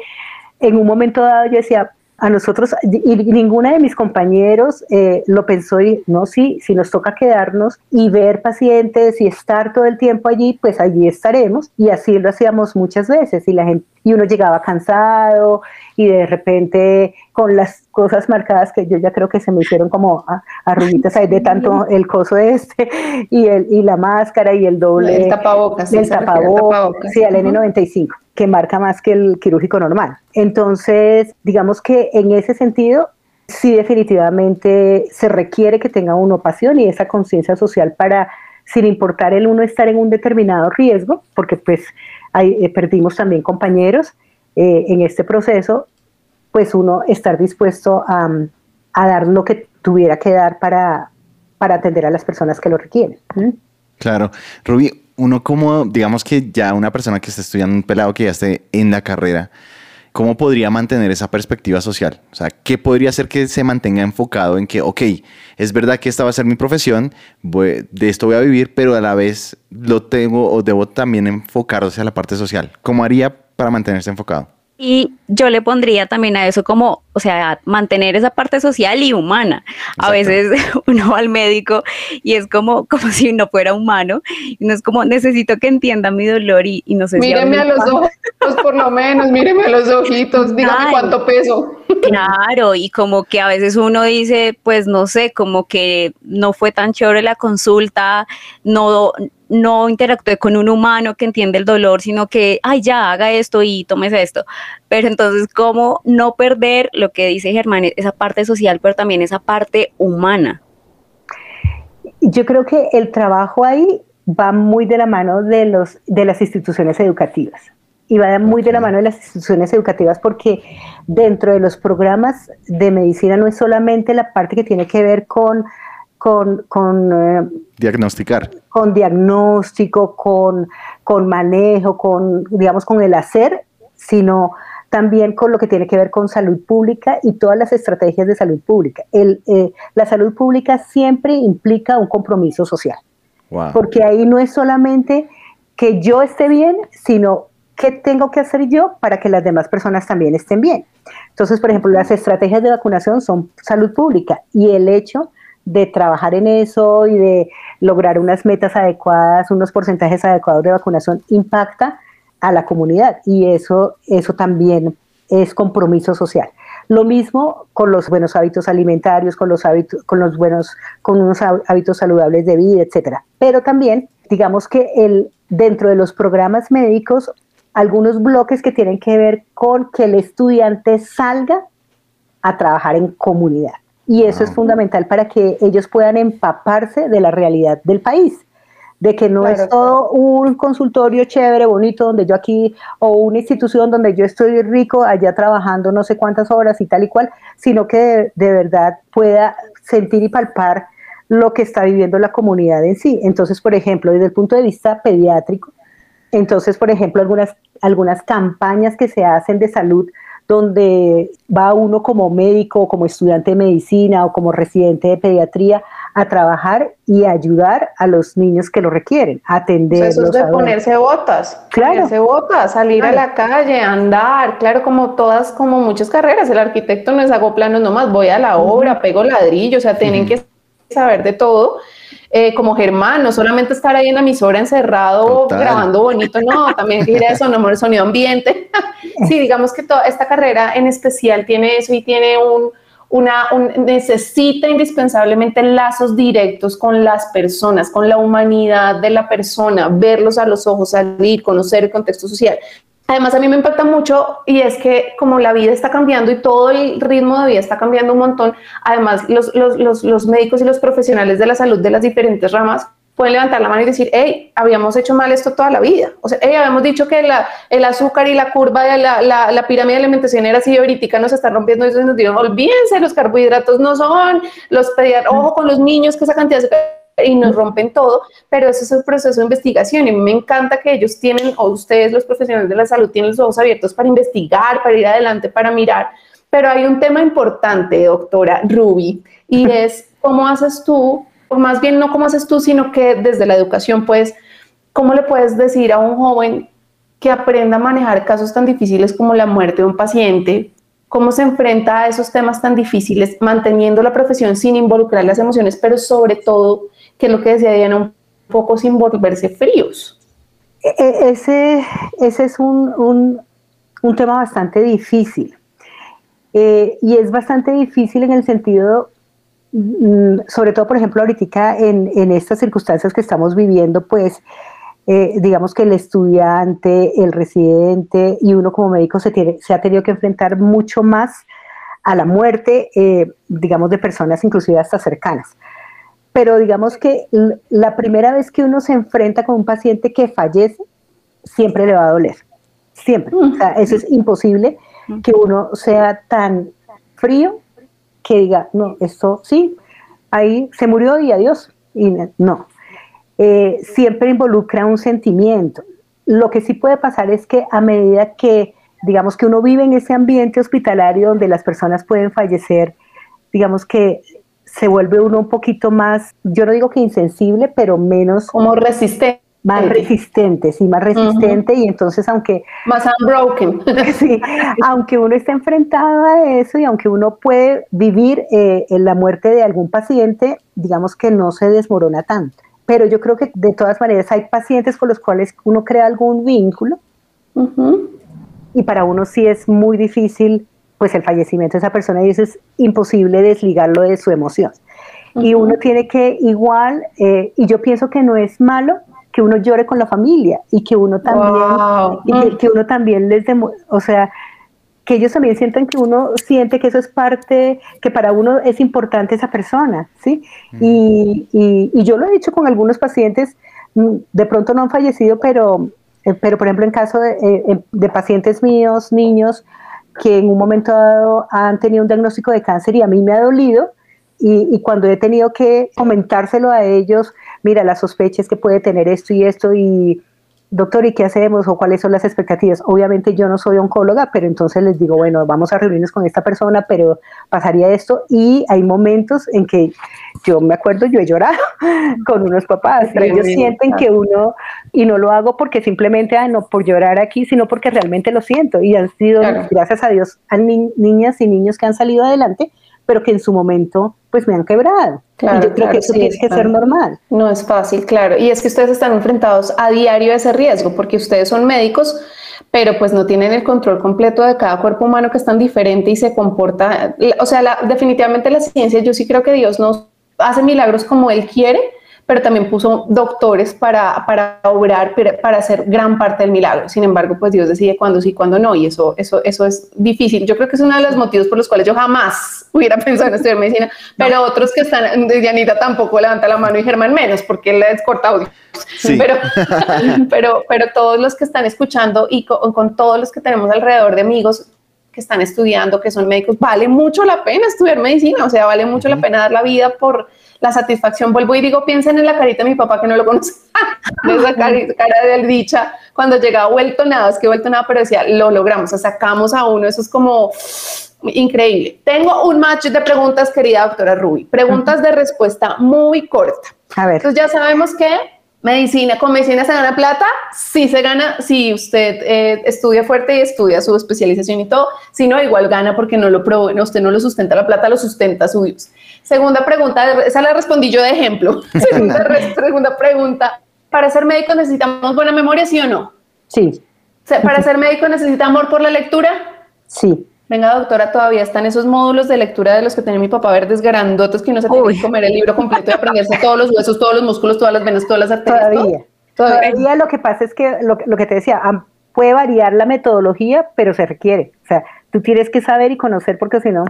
en un momento dado yo decía, a nosotros, y ninguna de mis compañeros eh, lo pensó, y no, sí, si nos toca quedarnos y ver pacientes y estar todo el tiempo allí, pues allí estaremos, y así lo hacíamos muchas veces, y la gente, y uno llegaba cansado, y de repente con las cosas marcadas que yo ya creo que se me hicieron como arruguitas ahí de tanto el coso este, y, el, y la máscara, y el doble. El tapabocas. El tapabocas, sí, el N95 que marca más que el quirúrgico normal. Entonces, digamos que en ese sentido, sí definitivamente se requiere que tenga uno pasión y esa conciencia social para, sin importar el uno estar en un determinado riesgo, porque pues ahí, eh, perdimos también compañeros eh, en este proceso, pues uno estar dispuesto a, a, dar lo que tuviera que dar para, para atender a las personas que lo requieren. ¿Mm? Claro. Rubí, uno como, digamos que ya una persona que está estudiando un pelado que ya esté en la carrera, ¿cómo podría mantener esa perspectiva social? O sea, ¿qué podría hacer que se mantenga enfocado en que, ok, es verdad que esta va a ser mi profesión, de esto voy a vivir, pero a la vez lo tengo o debo también enfocar hacia la parte social? ¿Cómo haría para mantenerse enfocado? Y yo le pondría también a eso como, o sea, mantener esa parte social y humana. Exacto. A veces uno va al médico y es como, como si no fuera humano. Y no es como, necesito que entienda mi dolor y, y no sé míreme si a, a los ojos, por lo menos, míreme a los ojitos, dígame claro, cuánto peso. Claro, y como que a veces uno dice, pues no sé, como que no fue tan chévere la consulta, no no interactúe con un humano que entiende el dolor, sino que, ay, ya, haga esto y tomes esto. Pero entonces, ¿cómo no perder lo que dice Germán, esa parte social, pero también esa parte humana? Yo creo que el trabajo ahí va muy de la mano de, los, de las instituciones educativas. Y va muy de la mano de las instituciones educativas porque dentro de los programas de medicina no es solamente la parte que tiene que ver con con, con eh, diagnosticar. Con diagnóstico, con, con manejo, con, digamos, con el hacer, sino también con lo que tiene que ver con salud pública y todas las estrategias de salud pública. El, eh, la salud pública siempre implica un compromiso social, wow. porque ahí no es solamente que yo esté bien, sino qué tengo que hacer yo para que las demás personas también estén bien. Entonces, por ejemplo, las estrategias de vacunación son salud pública y el hecho de trabajar en eso y de lograr unas metas adecuadas, unos porcentajes adecuados de vacunación, impacta a la comunidad y eso, eso también es compromiso social. Lo mismo con los buenos hábitos alimentarios, con los hábitos, con los buenos, con unos hábitos saludables de vida, etcétera. Pero también, digamos que el, dentro de los programas médicos, algunos bloques que tienen que ver con que el estudiante salga a trabajar en comunidad. Y eso es fundamental para que ellos puedan empaparse de la realidad del país, de que no claro, es todo un consultorio chévere, bonito, donde yo aquí, o una institución donde yo estoy rico, allá trabajando no sé cuántas horas y tal y cual, sino que de, de verdad pueda sentir y palpar lo que está viviendo la comunidad en sí. Entonces, por ejemplo, desde el punto de vista pediátrico, entonces, por ejemplo, algunas, algunas campañas que se hacen de salud donde va uno como médico, como estudiante de medicina o como residente de pediatría a trabajar y ayudar a los niños que lo requieren, a atender. Eso es de ponerse botas, claro. ponerse botas, salir claro. a la calle, andar, claro, como todas, como muchas carreras. El arquitecto no es hago planos nomás, voy a la obra, pego ladrillo, o sea, tienen uh -huh. que saber de todo eh, como Germán, no solamente estar ahí en la emisora encerrado Total. grabando bonito, no, también tiene eso, no, el sonido ambiente. sí, digamos que toda esta carrera en especial tiene eso y tiene un, una, necesita indispensablemente lazos directos con las personas, con la humanidad de la persona, verlos a los ojos, salir, conocer el contexto social. Además, a mí me impacta mucho y es que como la vida está cambiando y todo el ritmo de vida está cambiando un montón, además los, los, los médicos y los profesionales de la salud de las diferentes ramas pueden levantar la mano y decir, hey, habíamos hecho mal esto toda la vida. O sea, hey, habíamos dicho que la, el azúcar y la curva de la, la, la, pirámide de alimentación era así, ahorita nos está rompiendo eso y nos dijeron, olvídense, los carbohidratos no son, los pediatras, ojo con los niños, que esa cantidad de y nos rompen todo, pero ese es el proceso de investigación. Y me encanta que ellos tienen, o ustedes los profesionales de la salud tienen los ojos abiertos para investigar, para ir adelante, para mirar, pero hay un tema importante, doctora Ruby, y es cómo haces tú o más bien no cómo haces tú, sino que desde la educación, pues, ¿cómo le puedes decir a un joven que aprenda a manejar casos tan difíciles como la muerte de un paciente? ¿Cómo se enfrenta a esos temas tan difíciles, manteniendo la profesión sin involucrar las emociones, pero sobre todo, que es lo que decía Diana, un poco sin volverse fríos? E, e, ese, ese es un, un, tema bastante difícil. Eh, y es bastante difícil en el sentido Mm, sobre todo, por ejemplo, ahorita en, en estas circunstancias que estamos viviendo, pues eh, digamos que el estudiante, el residente y uno como médico se, tiene, se ha tenido que enfrentar mucho más a la muerte, eh, digamos, de personas inclusive hasta cercanas. Pero digamos que la primera vez que uno se enfrenta con un paciente que fallece, siempre le va a doler. Siempre. O sea, eso es imposible que uno sea tan frío que diga, no, esto sí, ahí se murió y adiós. Y no, eh, siempre involucra un sentimiento. Lo que sí puede pasar es que a medida que, digamos, que uno vive en ese ambiente hospitalario donde las personas pueden fallecer, digamos que se vuelve uno un poquito más, yo no digo que insensible, pero menos... Como resistente más resistente, sí, más resistente y entonces aunque... Más unbroken. sí, aunque uno esté enfrentado a eso y aunque uno puede vivir eh, en la muerte de algún paciente, digamos que no se desmorona tanto. Pero yo creo que de todas maneras hay pacientes con los cuales uno crea algún vínculo y para uno sí es muy difícil pues el fallecimiento de esa persona y eso es imposible desligarlo de su emoción. Y uno tiene que igual, eh, y yo pienso que no es malo que uno llore con la familia y que uno también, que, uno también les, o sea, que ellos también sientan que uno siente que eso es parte, que para uno es importante esa persona, ¿sí? y, y, yo lo he dicho con algunos pacientes, mm, de pronto no han fallecido, pero, eh, pero por ejemplo en caso de, eh, de pacientes míos, niños, que en un momento dado han tenido un diagnóstico de cáncer y a mí me ha dolido, y, y, cuando he tenido que comentárselo a ellos, mira, la sospecha es que puede tener esto y esto y doctor, ¿y qué hacemos? ¿O cuáles son las expectativas? Obviamente yo no soy oncóloga, pero entonces les digo, bueno, vamos a reunirnos con esta persona, pero pasaría esto. Y hay momentos en que yo me acuerdo, yo he llorado con unos papás, pero ellos sienten que uno, y no lo hago porque simplemente, ah, no, por llorar aquí, sino porque realmente lo siento. Y han sido, gracias a Dios, a niñas y niños que han salido adelante, pero que en su momento pues me han quebrado. Claro, y yo creo que eso tiene que ser normal. No es fácil, claro. Y es que ustedes están enfrentados a diario a ese riesgo, porque ustedes son médicos, pero pues no tienen el control completo de cada cuerpo humano que es tan diferente y se comporta. O sea, definitivamente la ciencia, yo sí creo que Dios nos hace milagros como Él quiere, pero también puso doctores para, para obrar, para hacer gran parte del milagro. Sin embargo, pues Dios decide cuándo sí, cuándo no, y eso, eso, eso es difícil. Yo creo que es uno de los motivos por los cuales yo jamás hubiera pensado en estudiar medicina, pero otros que están, Dianita tampoco levanta la mano y Germán menos, porque él le corta audio. Pero, pero, pero todos los que están escuchando y con, con todos los que tenemos alrededor de amigos, que están estudiando, que son médicos, vale mucho la pena estudiar medicina, o sea, vale mucho la pena dar la vida por la satisfacción. Vuelvo y digo, piensen en la carita de mi papá que no lo conoce, esa cara, de dicha, cuando llegaba vuelto nada, es que vuelto nada, pero decía, lo logramos, o sea, sacamos a uno, eso es como increíble. Tengo un match de preguntas, querida doctora Ruby, preguntas de respuesta muy corta. A ver. Entonces ya sabemos que Medicina, con medicina se gana plata, sí se gana, si usted eh, estudia fuerte y estudia su especialización y todo, si no, igual gana porque no lo probó, usted no lo sustenta la plata, lo sustenta su. Segunda pregunta, esa la respondí yo de ejemplo. segunda, segunda pregunta, ¿para ser médico necesitamos buena memoria, sí o no? Sí. ¿Para ser médico necesita amor por la lectura? Sí. Venga, doctora, todavía están esos módulos de lectura de los que tenía mi papá verdes grandotes que uno se tiene Uy. que comer el libro completo y aprenderse todos los huesos, todos los músculos, todas las venas, todas las arterias. Todavía. todo. Todavía. Todavía lo que pasa es que lo, lo que te decía, puede variar la metodología, pero se requiere. O sea, tú tienes que saber y conocer porque si no,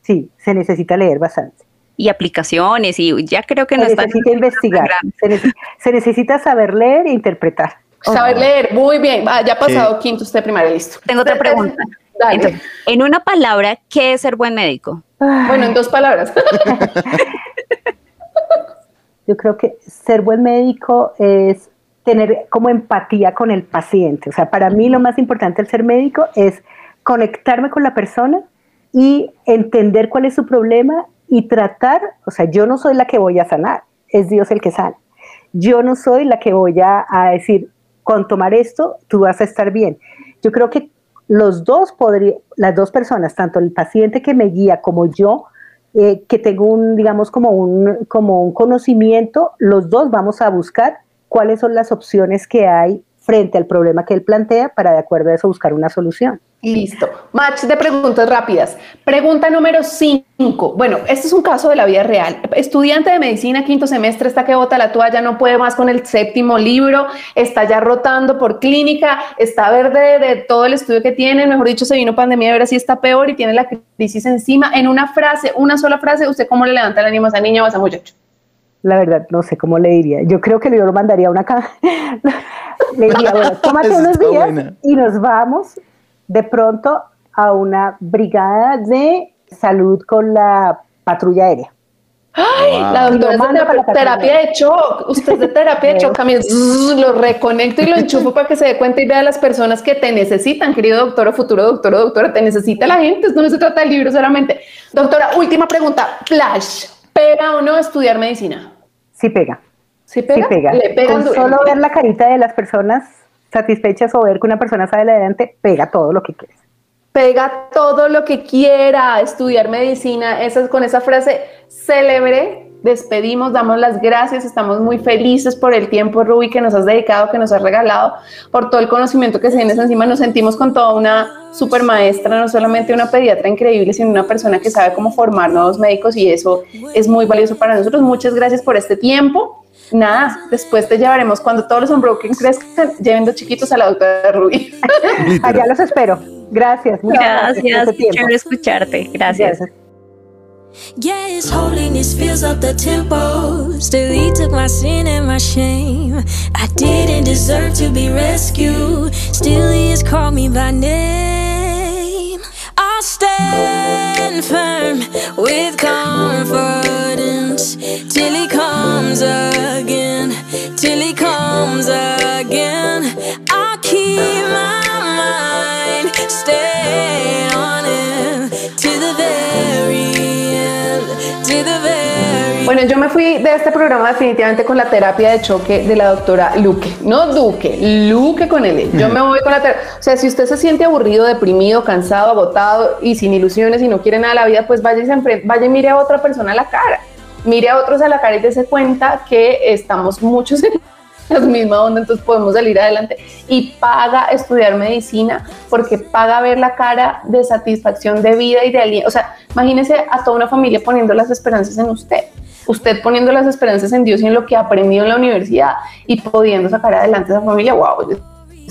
sí, se necesita leer bastante. Y aplicaciones, y ya creo que no Se está necesita investigar, se, nece- se necesita saber leer e interpretar. Saber leer, muy bien. Ah, ya ha pasado quinto usted primaria, listo. Tengo otra pregunta. Dale. Entonces, en una palabra, ¿qué es ser buen médico? bueno, en dos palabras. Yo creo que ser buen médico es tener como empatía con el paciente. O sea, para mí lo más importante al ser médico es conectarme con la persona y entender cuál es su problema y tratar, o sea, yo no soy la que voy a sanar, es Dios el que sana. Yo no soy la que voy a, a decir, con tomar esto, tú vas a estar bien. Yo creo que los dos podría, las dos personas, tanto el paciente que me guía como yo, eh, que tengo un, digamos, como un, como un conocimiento, los dos vamos a buscar cuáles son las opciones que hay frente al problema que él plantea para de acuerdo a eso buscar una solución. Listo. Match de preguntas rápidas. Pregunta número 5. Bueno, este es un caso de la vida real. Estudiante de medicina, quinto semestre, está que bota la toalla, no puede más con el séptimo libro, está ya rotando por clínica, está verde de todo el estudio que tiene, mejor dicho, se vino pandemia, ahora sí está peor y tiene la crisis encima. En una frase, una sola frase, ¿usted cómo le levanta el ánimo a esa niña o a ese muchacho? La verdad, no sé cómo le diría. Yo creo que yo lo mandaría a una casa. le diría, bueno, tómate unos días buena. y nos vamos de pronto a una brigada de salud con la patrulla aérea. Wow. La doctora es manda de para la terapia de shock. Usted es de terapia de shock. A mí lo reconecto y lo enchufo para que se dé cuenta y vea a las personas que te necesitan, querido doctor o futuro doctor o doctora. Te necesita la gente. No se trata del libro solamente. Doctora, última pregunta. Flash. ¿Pega o no estudiar medicina? Sí pega, ¿Sí pega? sí pega. Le pegan Con solo ver la carita de las personas satisfechas o ver que una persona sale adelante, pega todo lo que quieres. Pega todo lo que quiera, estudiar medicina. Esa, con esa frase célebre, despedimos, damos las gracias. Estamos muy felices por el tiempo, Ruby, que nos has dedicado, que nos has regalado, por todo el conocimiento que se tienes encima. Nos sentimos con toda una super maestra, no solamente una pediatra increíble, sino una persona que sabe cómo formar nuevos médicos y eso es muy valioso para nosotros. Muchas gracias por este tiempo. Nada, después te llevaremos cuando todos los Unbroken crezcan, lleven dos chiquitos a la doctora Ruby. Literal. Allá los espero. Gracias. muchas Gracias, por este tiempo. chévere escucharte. Gracias. Gracias. Yeah, his holiness fills up the tempo. Still, he took my sin and my shame. I didn't deserve to be rescued. Still, he has called me by name. I'll stand firm with till he comes again. Till he comes again. I'll keep my mind stayed on him to the very end. To the very Bueno, yo me fui de este programa definitivamente con la terapia de choque de la doctora Luque, no Duque, Luque con L. Yo me voy con la terapia. O sea, si usted se siente aburrido, deprimido, cansado, agotado y sin ilusiones y no quiere nada de la vida, pues vaya y, se vaya y mire a otra persona a la cara. Mire a otros a la cara y dése cuenta que estamos muchos en la misma onda, entonces podemos salir adelante. Y paga estudiar medicina porque paga ver la cara de satisfacción de vida y de aliento. O sea, imagínese a toda una familia poniendo las esperanzas en usted. Usted poniendo las esperanzas en Dios y en lo que ha aprendido en la universidad y pudiendo sacar adelante a esa familia. Wow.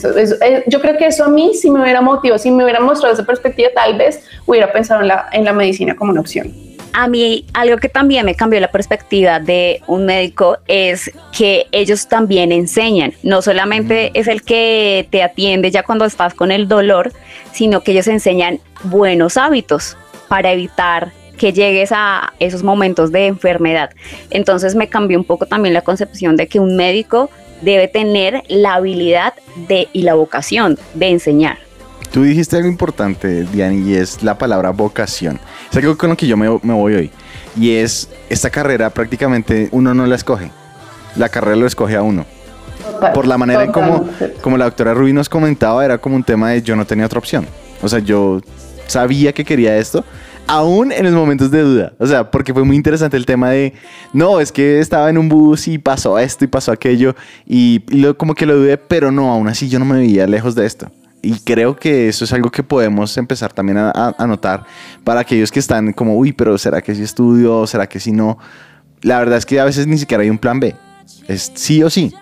Eh, yo creo que eso a mí sí me hubiera motivado, si me hubiera mostrado esa perspectiva, tal vez hubiera pensado en la, en la medicina como una opción. A mí algo que también me cambió la perspectiva de un médico es que ellos también enseñan. No solamente es el que te atiende ya cuando estás con el dolor, sino que ellos enseñan buenos hábitos para evitar que llegues a esos momentos de enfermedad. Entonces me cambió un poco también la concepción de que un médico debe tener la habilidad de y la vocación de enseñar. Tú dijiste algo importante, Diane, y es la palabra vocación. Es algo con lo que yo me, me voy hoy. Y es, esta carrera prácticamente uno no la escoge. La carrera lo escoge a uno. Por la manera en como, como la doctora Rubí nos comentaba, era como un tema de yo no tenía otra opción. O sea, yo sabía que quería esto, aún en los momentos de duda. O sea, porque fue muy interesante el tema de, no, es que estaba en un bus y pasó esto y pasó aquello, y, y lo- como que lo dudé, pero no, aún así yo no me veía lejos de esto. Y creo que eso es algo que podemos empezar también a, a- a notar para aquellos que están como, uy, pero ¿será que sí estudio? ¿Será que sí no? La verdad es que a veces ni siquiera hay un plan B. Es sí o sí.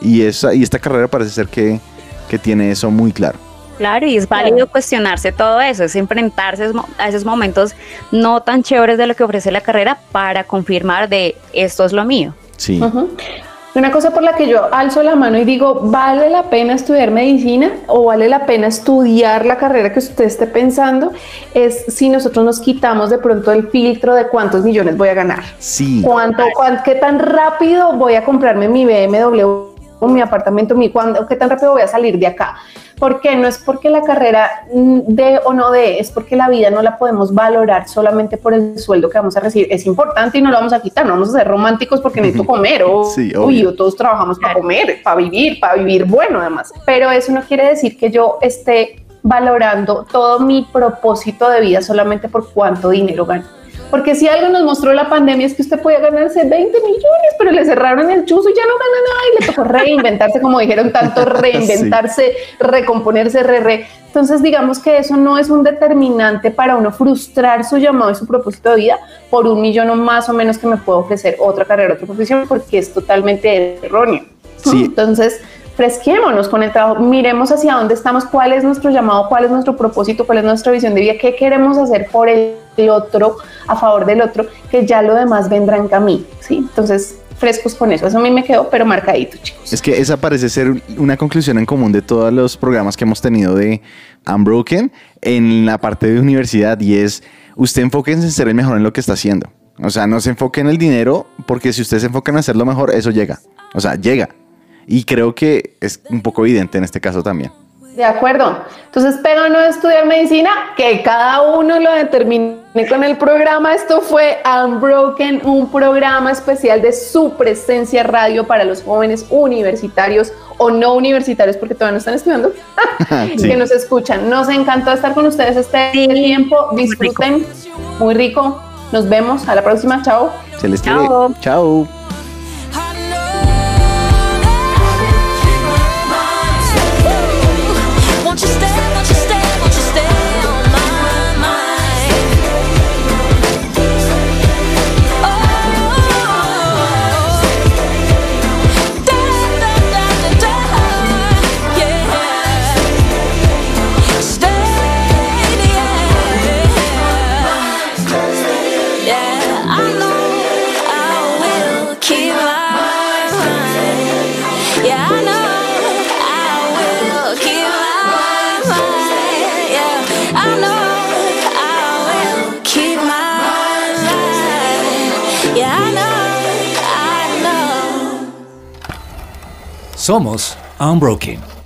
Y, esa, y esta carrera parece ser que, que tiene eso muy claro. Claro, y es válido cuestionarse todo eso, es enfrentarse a esos momentos no tan chéveres de lo que ofrece la carrera para confirmar de esto es lo mío. Sí. Una cosa por la que yo alzo la mano y digo, ¿vale la pena estudiar medicina o vale la pena estudiar la carrera que usted esté pensando? Es si nosotros nos quitamos de pronto el filtro de cuántos millones voy a ganar. Sí. ¿Cuánto, cuán- ¿Qué tan rápido voy a comprarme mi BMW mi apartamento? Mi, cuándo- ¿Qué tan rápido voy a salir de acá? Porque no es porque la carrera mm, de o no de, es porque la vida no la podemos valorar solamente por el sueldo que vamos a recibir. Es importante y no lo vamos a quitar, no vamos a ser románticos porque necesito comer o, Sí, uy, o todos trabajamos para comer, para vivir, para vivir bueno además. Pero eso no quiere decir que yo esté valorando todo mi propósito de vida solamente por cuánto dinero gano. Porque si algo nos mostró la pandemia es que usted podía ganarse 20 millones, pero le cerraron el chuzo y ya no gana nada y le tocó reinventarse, como dijeron tanto, reinventarse, recomponerse, re, re. Entonces, digamos que eso no es un determinante para uno frustrar su llamado y su propósito de vida por un millón o más o menos que me pueda ofrecer otra carrera, otra profesión, porque es totalmente erróneo. Sí. Entonces, fresquémonos con el trabajo, miremos hacia dónde estamos, cuál es nuestro llamado, cuál es nuestro propósito, cuál es nuestra visión de vida, qué queremos hacer por el, el otro, a favor del otro, que ya lo demás vendrá en camino, ¿sí? Entonces, frescos con eso, eso a mí me quedó, pero marcadito, chicos. Es que esa parece ser una conclusión en común de todos los programas que hemos tenido de Unbroken en la parte de universidad y es, usted enfóquense en ser el mejor en lo que está haciendo. O sea, no se enfoque en el dinero porque si usted se enfoca en hacerlo mejor, eso llega. O sea, llega. Y creo que es un poco evidente en este caso también. De acuerdo. Entonces, pega o no estudiar medicina, que cada uno lo determine con el programa. Esto fue Unbroken, un programa especial de su presencia radio para los jóvenes universitarios o no universitarios, porque todavía no están estudiando, Sí. que nos escuchan. Nos encantó estar con ustedes este Sí, tiempo. muy Disfruten. Muy rico. Nos vemos. A la próxima. Chao. Se les quiere. Chao. Chao. Somos Unbroken.